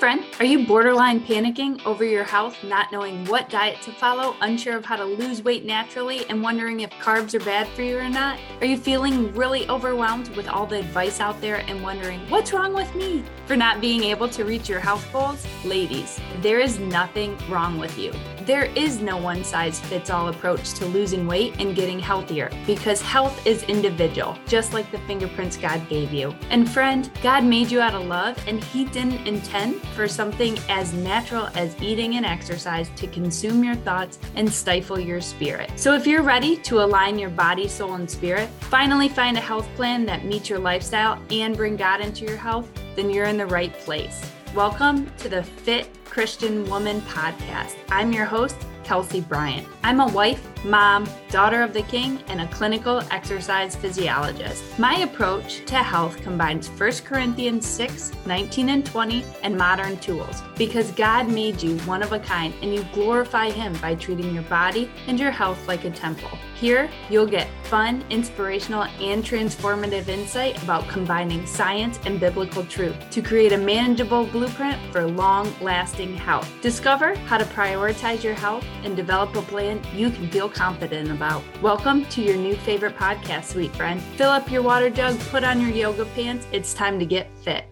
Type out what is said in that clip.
friend. Are you borderline panicking over your health, not knowing what diet to follow, unsure of how to lose weight naturally, and wondering if carbs are bad for you or not? Are you feeling really overwhelmed with all the advice out there and wondering, what's wrong with me for not being able to reach your health goals? Ladies, there is nothing wrong with you. There is no one size fits all approach to losing weight and getting healthier because health is individual, just like the fingerprints God gave you. And friend, God made you out of love and He didn't intend for something as natural as eating and exercise to consume your thoughts and stifle your spirit. So if you're ready to align your body, soul, and spirit, finally find a health plan that meets your lifestyle and bring God into your health, then you're in the right place. Welcome to the Fit Christian Woman podcast. I'm your host, Kelsey Bryant. I'm a wife, mom, daughter of the king, and a clinical exercise physiologist. My approach to health combines 1 Corinthians 6, 19 and 20, and modern tools because God made you one of a kind and you glorify Him by treating your body and your health like a temple. Here, you'll get fun, inspirational, and transformative insight about combining science and biblical truth to create a manageable blueprint for long lasting health. Discover how to prioritize your health and develop a plan you can feel confident about. Welcome to your new favorite podcast, sweet friend. Fill up your water jug, put on your yoga pants. It's time to get fit.